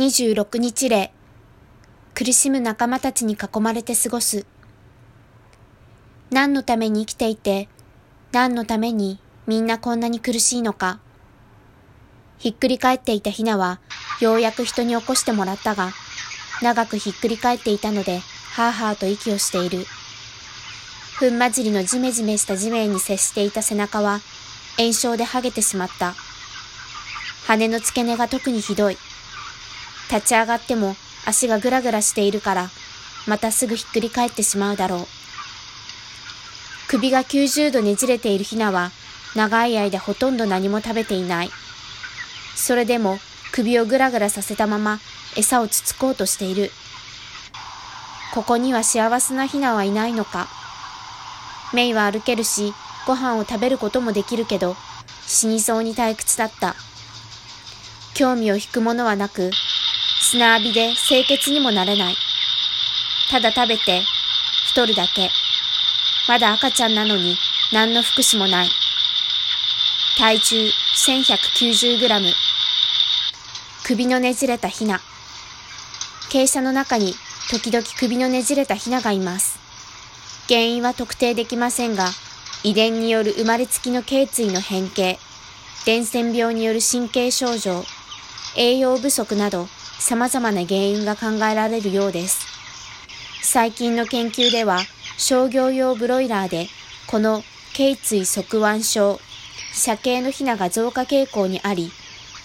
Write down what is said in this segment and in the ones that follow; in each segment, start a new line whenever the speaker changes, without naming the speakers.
26日例苦しむ仲間たちに囲まれて過ごす。何のために生きていて何のためにみんなこんなに苦しいのか。ひっくり返っていたひなはようやく人に起こしてもらったが長くひっくり返っていたのではぁはぁと息をしている。ふん混じりのジメジメした地面に接していた背中は炎症で剥げてしまった。羽の付け根が特にひどい。立ち上がっても足がぐらぐらしているから、またすぐひっくり返ってしまうだろう。首が90度ねじれているヒナは、長い間ほとんど何も食べていない。それでも首をぐらぐらさせたまま餌をつつこうとしている。ここには幸せなヒナはいないのか。メイは歩けるし、ご飯を食べることもできるけど、死にそうに退屈だった。興味を引くものはなく、砂浴びで清潔にもなれない。ただ食べて、太るだけ。まだ赤ちゃんなのに何の福祉もない。体重 1190g。首のねじれたヒナ。傾斜の中に時々首のねじれたヒナがいます。原因は特定できませんが、遺伝による生まれつきの頸椎の変形、伝染病による神経症状、栄養不足など様々な原因が考えられるようです。最近の研究では、商業用ブロイラーで、この頸椎側腕症、社系のヒナが増加傾向にあり、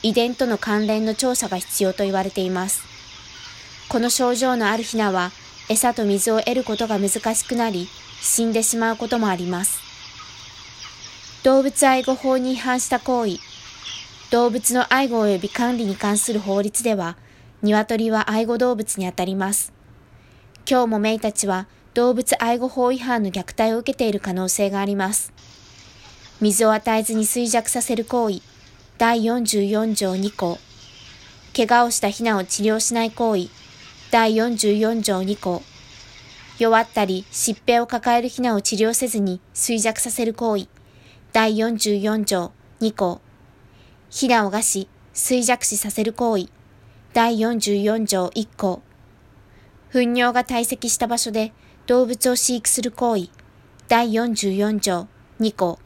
遺伝との関連の調査が必要と言われています。この症状のあるヒナは、餌と水を得ることが難しくなり、死んでしまうこともあります。動物愛護法に違反した行為、動物の愛護及び管理に関する法律では、鶏は愛護動物にあたります。今日もメイたちは動物愛護法違反の虐待を受けている可能性があります。水を与えずに衰弱させる行為、第44条2項。怪我をしたヒナを治療しない行為、第44条2項。弱ったり疾病を抱えるヒナを治療せずに衰弱させる行為、第44条2項。ヒナを餓死、衰弱死させる行為、第44条1項。糞尿が堆積した場所で動物を飼育する行為。第44条2項。